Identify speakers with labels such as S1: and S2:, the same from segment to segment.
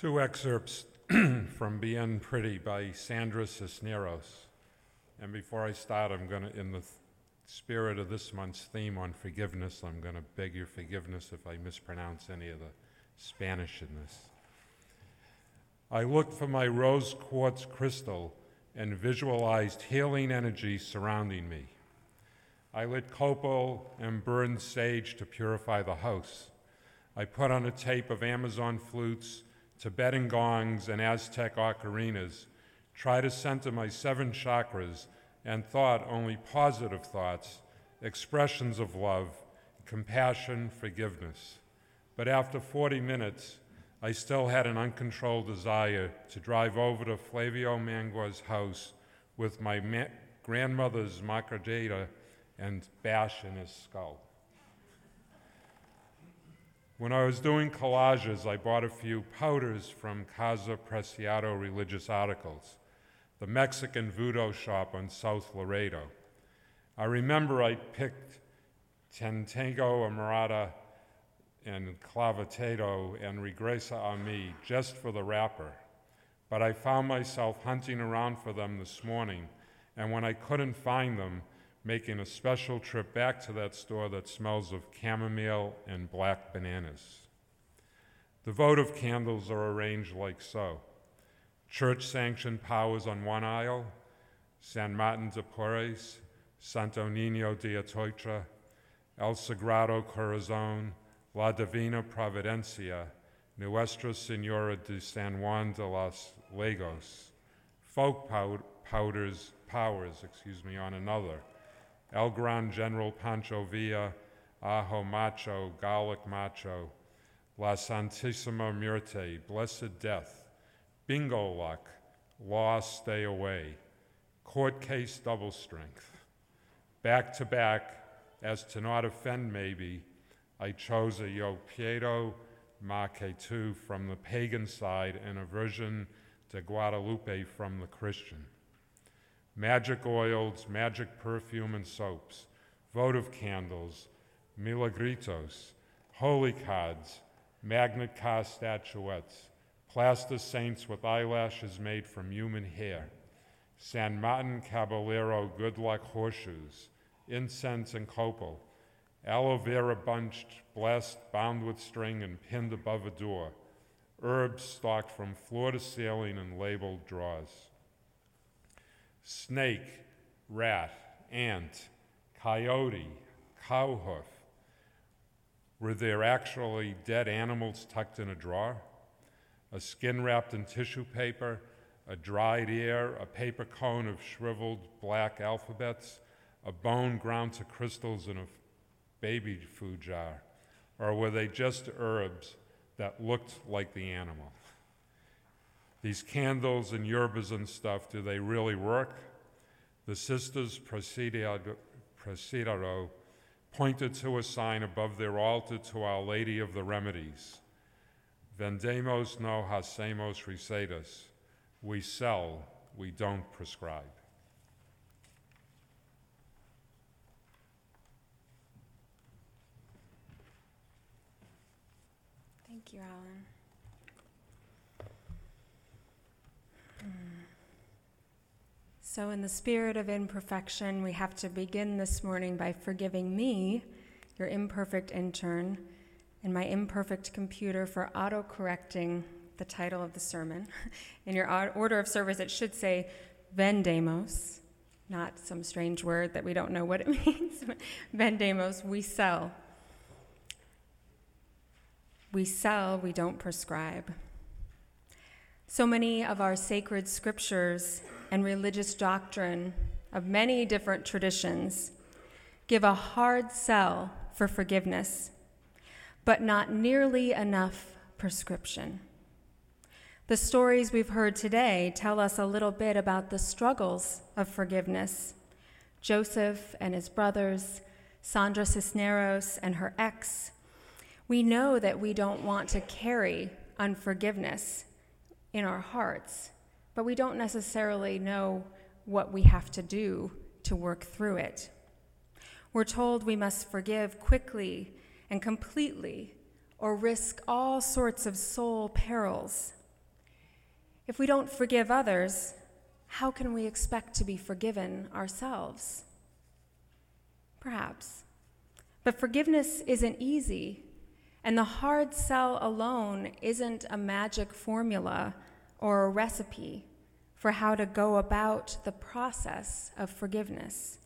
S1: Two excerpts from Bien Pretty by Sandra Cisneros. And before I start, I'm going to, in the spirit of this month's theme on forgiveness, I'm going to beg your forgiveness if I mispronounce any of the Spanish in this. I looked for my rose quartz crystal and visualized healing energy surrounding me. I lit copal and burned sage to purify the house. I put on a tape of Amazon flutes, Tibetan gongs, and Aztec ocarinas, try to center my seven chakras, and thought only positive thoughts, expressions of love, compassion, forgiveness. But after 40 minutes, I still had an uncontrolled desire to drive over to Flavio Munguía's house with my ma- grandmother's molcajete and bash in his skull. When I was doing collages, I bought a few powders from Casa Preciado Religious Articles, the Mexican voodoo shop on South Laredo. I remember I picked Tentego Amarada and Clavatedo and Regresa a mi just for the wrapper, but I found myself hunting around for them this morning, and when I couldn't find them, making a special trip back to that store that smells of chamomile and black bananas. The votive candles are arranged like so church sanctioned powers on one aisle, San Martin de Porres, Santo Nino de Atocha, El Sagrado Corazon, La Divina Providencia, Nuestra Senora de San Juan de los Lagos, folk powders, powers, excuse me, on another, El Gran General Pancho Villa, Ajo Macho, Garlic Macho, La Santisima Muerte, Blessed Death, Bingo Luck, Law Stay Away, Court Case Double Strength. Back to back, as to not offend maybe, I chose a Yo Pietro Marque II from the pagan side and a Virgin de Guadalupe from the Christian magic oils, magic perfume and soaps, votive candles, milagritos, holy cards, magnet car statuettes, plaster saints with eyelashes made from human hair, San Martin Caballero good luck horseshoes, incense and copal, aloe vera bunched, blessed, bound with string, and pinned above a door, herbs stocked from floor to ceiling in labeled drawers snake, rat, ant, coyote, cowhoof. Were there actually dead animals tucked in a drawer? A skin wrapped in tissue paper, a dried ear, a paper cone of shriveled black alphabets, a bone ground to crystals in a baby food jar? Or were they just herbs that looked like the animal? These candles and yerbas and stuff, do they really work? The sisters Preciado pointed to a sign above their altar to Our Lady of the Remedies. Vendemos no hacemos recetas. We sell, we don't prescribe.
S2: Thank you, Alan. So, in the spirit of imperfection, we have to begin this morning by forgiving me, your imperfect intern, and my imperfect computer for auto correcting the title of the sermon. In your order of service, it should say vendemos, not some strange word that we don't know what it means. vendemos, we sell. We sell, we don't prescribe. So many of our sacred scriptures and religious doctrine of many different traditions give a hard sell for forgiveness, but not nearly enough prescription. The stories we've heard today tell us a little bit about the struggles of forgiveness. Joseph and his brothers, Sandra Cisneros and her ex. We know that we don't want to carry unforgiveness in our hearts but we don't necessarily know what we have to do to work through it. We're told we must forgive quickly and completely or risk all sorts of soul perils If we don't forgive others, how can we expect to be forgiven ourselves? Perhaps. But forgiveness isn't easy, and the hard sell alone isn't a magic formula or a recipe for how to go about the process of forgiveness.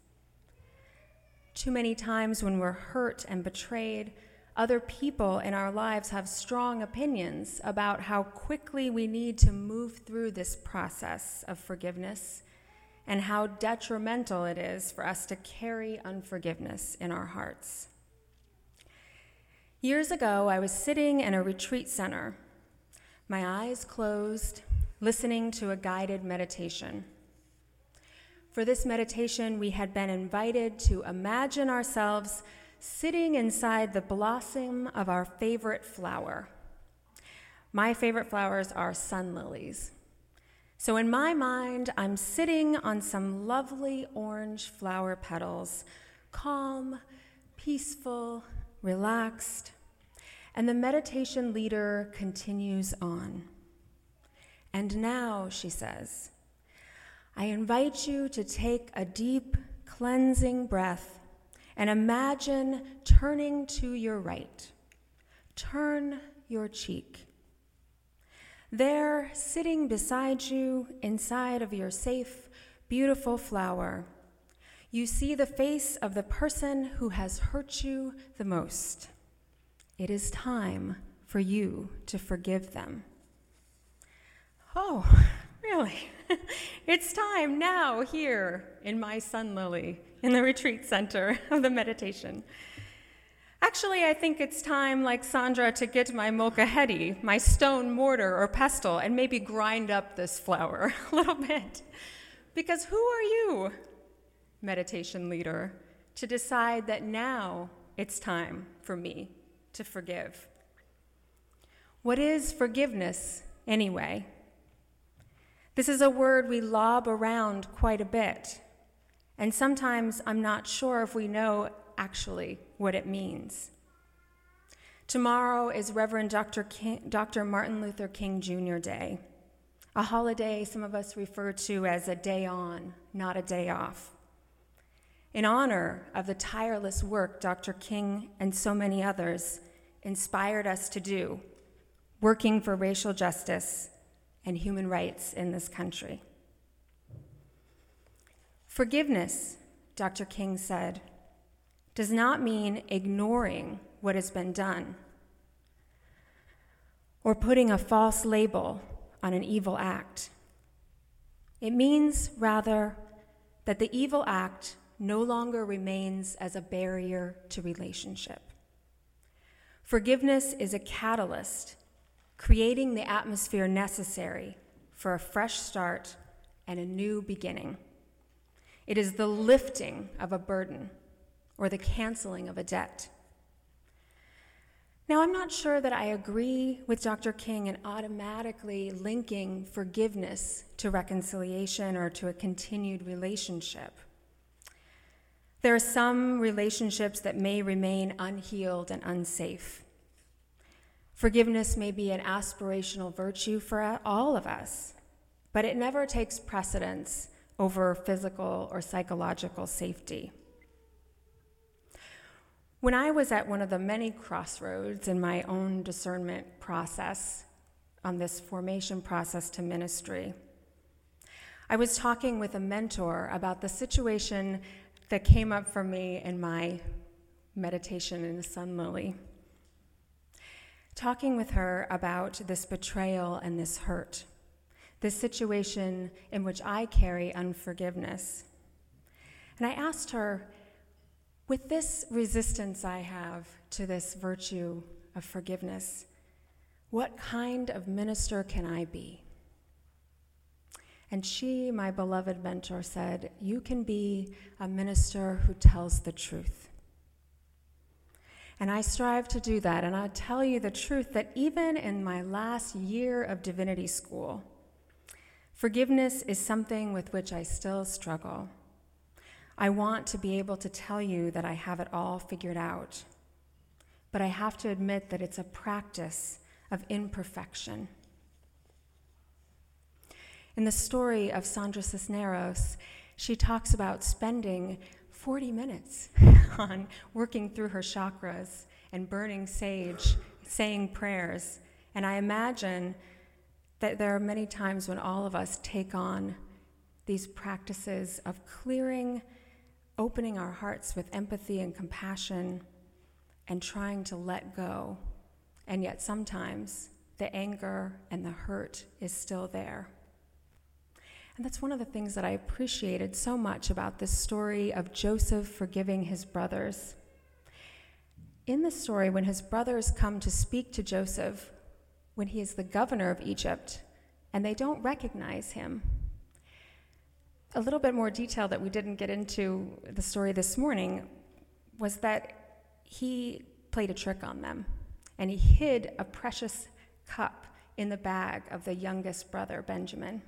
S2: Too many times when we're hurt and betrayed, other people in our lives have strong opinions about how quickly we need to move through this process of forgiveness and how detrimental it is for us to carry unforgiveness in our hearts. Years ago, I was sitting in a retreat center, my eyes closed, listening to a guided meditation. For this meditation, we had been invited to imagine ourselves sitting inside the blossom of our favorite flower. My favorite flowers are sun lilies. So, in my mind, I'm sitting on some lovely orange flower petals, calm, peaceful, relaxed. And the meditation leader continues on. And now, she says, I invite you to take a deep, cleansing breath and imagine turning to your right. Turn your cheek. There, sitting beside you, inside of your safe, beautiful flower, you see the face of the person who has hurt you the most. It is time for you to forgive them. Oh, really? it's time now, here in my sun lily, in the retreat center of the meditation. Actually, I think it's time, like Sandra, to get my molcajete, my stone mortar or pestle, and maybe grind up this flower a little bit. Because who are you, meditation leader, to decide that now it's time for me to forgive? What is forgiveness, anyway? This is a word we lob around quite a bit, and sometimes I'm not sure if we know actually what it means. Tomorrow is Reverend Dr. King, Dr. Martin Luther King Jr. Day, a holiday some of us refer to as a day on, not a day off. In honor of the tireless work Dr. King and so many others inspired us to do, working for racial justice and human rights in this country. Forgiveness, Dr. King said, does not mean ignoring what has been done or putting a false label on an evil act. It means, rather, that the evil act no longer remains as a barrier to relationship. Forgiveness is a catalyst, creating the atmosphere necessary for a fresh start and a new beginning. It is the lifting of a burden or the canceling of a debt. Now, I'm not sure that I agree with Dr. King in automatically linking forgiveness to reconciliation or to a continued relationship. There are some relationships that may remain unhealed and unsafe. Forgiveness may be an aspirational virtue for all of us, but it never takes precedence over physical or psychological safety. When I was at one of the many crossroads in my own discernment process on this formation process to ministry, I was talking with a mentor about the situation that came up for me in my meditation in the sun lily. Talking with her about this betrayal and this hurt, this situation in which I carry unforgiveness. And I asked her, with this resistance I have to this virtue of forgiveness, what kind of minister can I be? And she, my beloved mentor, said, You can be a minister who tells the truth. And I strive to do that. And I'll tell you the truth that even in my last year of divinity school, forgiveness is something with which I still struggle. I want to be able to tell you that I have it all figured out. But I have to admit that it's a practice of imperfection. In the story of Sandra Cisneros, she talks about spending 40 minutes on working through her chakras and burning sage, saying prayers. And I imagine that there are many times when all of us take on these practices of clearing, opening our hearts with empathy and compassion, and trying to let go. And yet sometimes the anger and the hurt is still there. And that's one of the things that I appreciated so much about this story of Joseph forgiving his brothers. In the story, when his brothers come to speak to Joseph, when he is the governor of Egypt, and they don't recognize him, a little bit more detail that we didn't get into the story this morning was that he played a trick on them, and he hid a precious cup in the bag of the youngest brother, Benjamin.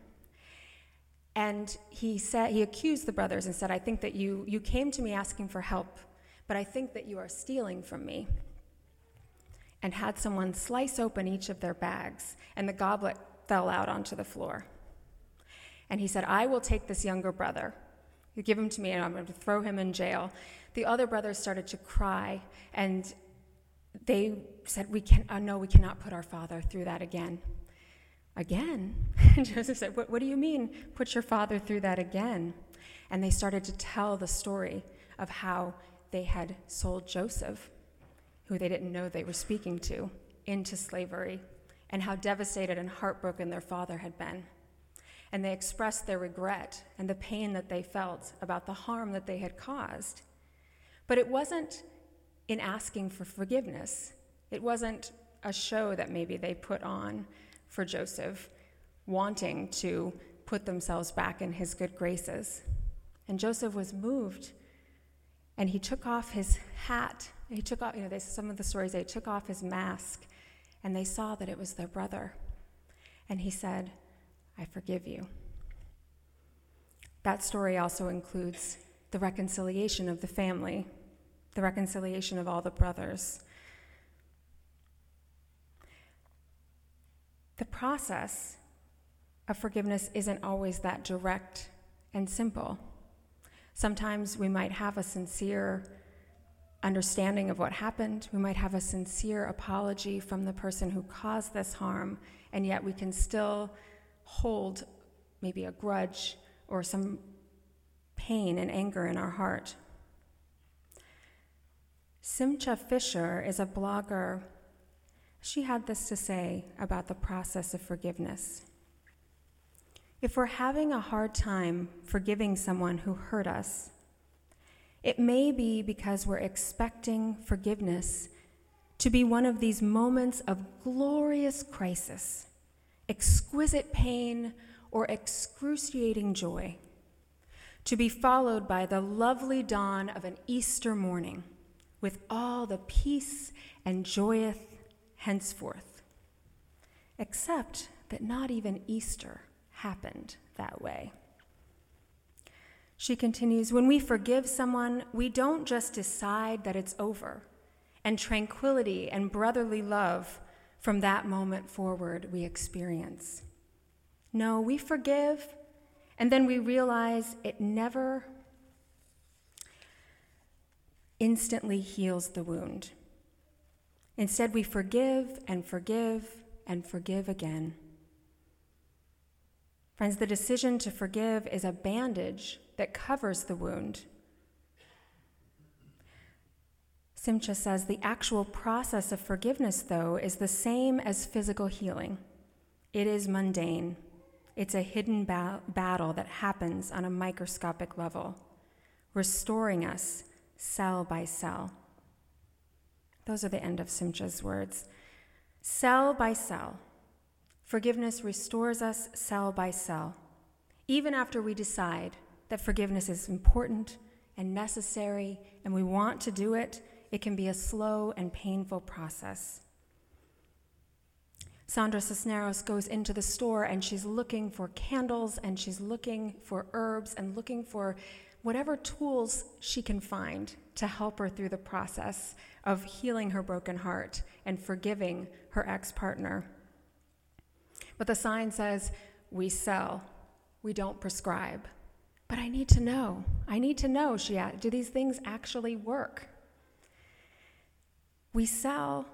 S2: And he said he accused the brothers and said, I think that you, you came to me asking for help, but I think that you are stealing from me. And had someone slice open each of their bags, and the goblet fell out onto the floor. And he said, I will take this younger brother. You give him to me, and I'm going to throw him in jail. The other brothers started to cry, and they said, We can, uh, no, we cannot put our father through that again. Again? And Joseph said, what, what do you mean, put your father through that again? And they started to tell the story of how they had sold Joseph, who they didn't know they were speaking to, into slavery, and how devastated and heartbroken their father had been. And they expressed their regret and the pain that they felt about the harm that they had caused. But it wasn't in asking for forgiveness, it wasn't a show that maybe they put on for Joseph, wanting to put themselves back in his good graces. And Joseph was moved, and he took off his hat. He took off, you know, they, some of the stories, they took off his mask, and they saw that it was their brother. And he said, I forgive you. That story also includes the reconciliation of the family, the reconciliation of all the brothers. The process of forgiveness isn't always that direct and simple. Sometimes we might have a sincere understanding of what happened. We might have a sincere apology from the person who caused this harm, and yet we can still hold maybe a grudge or some pain and anger in our heart. Simcha Fisher is a blogger she had this to say about the process of forgiveness. If we're having a hard time forgiving someone who hurt us, it may be because we're expecting forgiveness to be one of these moments of glorious crisis, exquisite pain, or excruciating joy, to be followed by the lovely dawn of an Easter morning with all the peace and joyous henceforth. Except that not even Easter happened that way. She continues When we forgive someone, we don't just decide that it's over, and tranquility and brotherly love from that moment forward we experience. No, we forgive, and then we realize it never instantly heals the wound. Instead, we forgive and forgive and forgive again. Friends, the decision to forgive is a bandage that covers the wound. Simcha says the actual process of forgiveness, though, is the same as physical healing. It is mundane. It's a hidden ba- battle that happens on a microscopic level, restoring us cell by cell. Those are the end of Simcha's words. Cell by cell. Forgiveness restores us cell by cell. Even after we decide that forgiveness is important and necessary and we want to do it, it can be a slow and painful process. Sandra Cisneros goes into the store and she's looking for candles and she's looking for herbs and looking for whatever tools she can find to help her through the process of healing her broken heart and forgiving her ex partner. But the sign says, We sell we don't prescribe. But I need to know. I need to know, she asked, do these things actually work? We sell,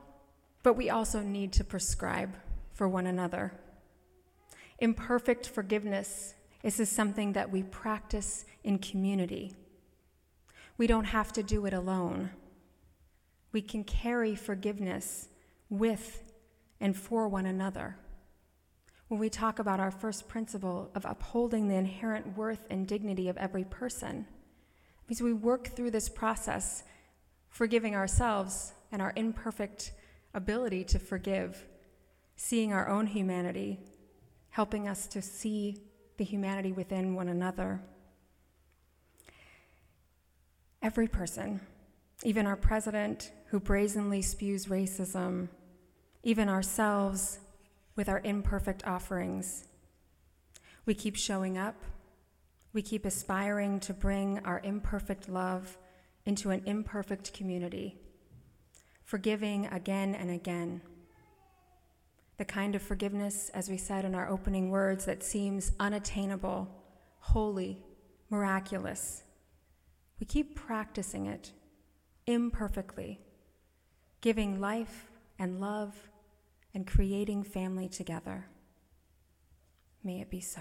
S2: but we also need to prescribe for one another. Imperfect forgiveness is something that we practice in community. We don't have to do it alone. We can carry forgiveness with and for one another. When we talk about our first principle of upholding the inherent worth and dignity of every person, means we work through this process, forgiving ourselves and our imperfect ability to forgive, seeing our own humanity, helping us to see the humanity within one another. Every person, even our president who brazenly spews racism, even ourselves with our imperfect offerings. We keep showing up. We keep aspiring to bring our imperfect love into an imperfect community, forgiving again and again. The kind of forgiveness, as we said in our opening words, that seems unattainable, holy, miraculous. We keep practicing it imperfectly, giving life and love and creating family together. May it be so.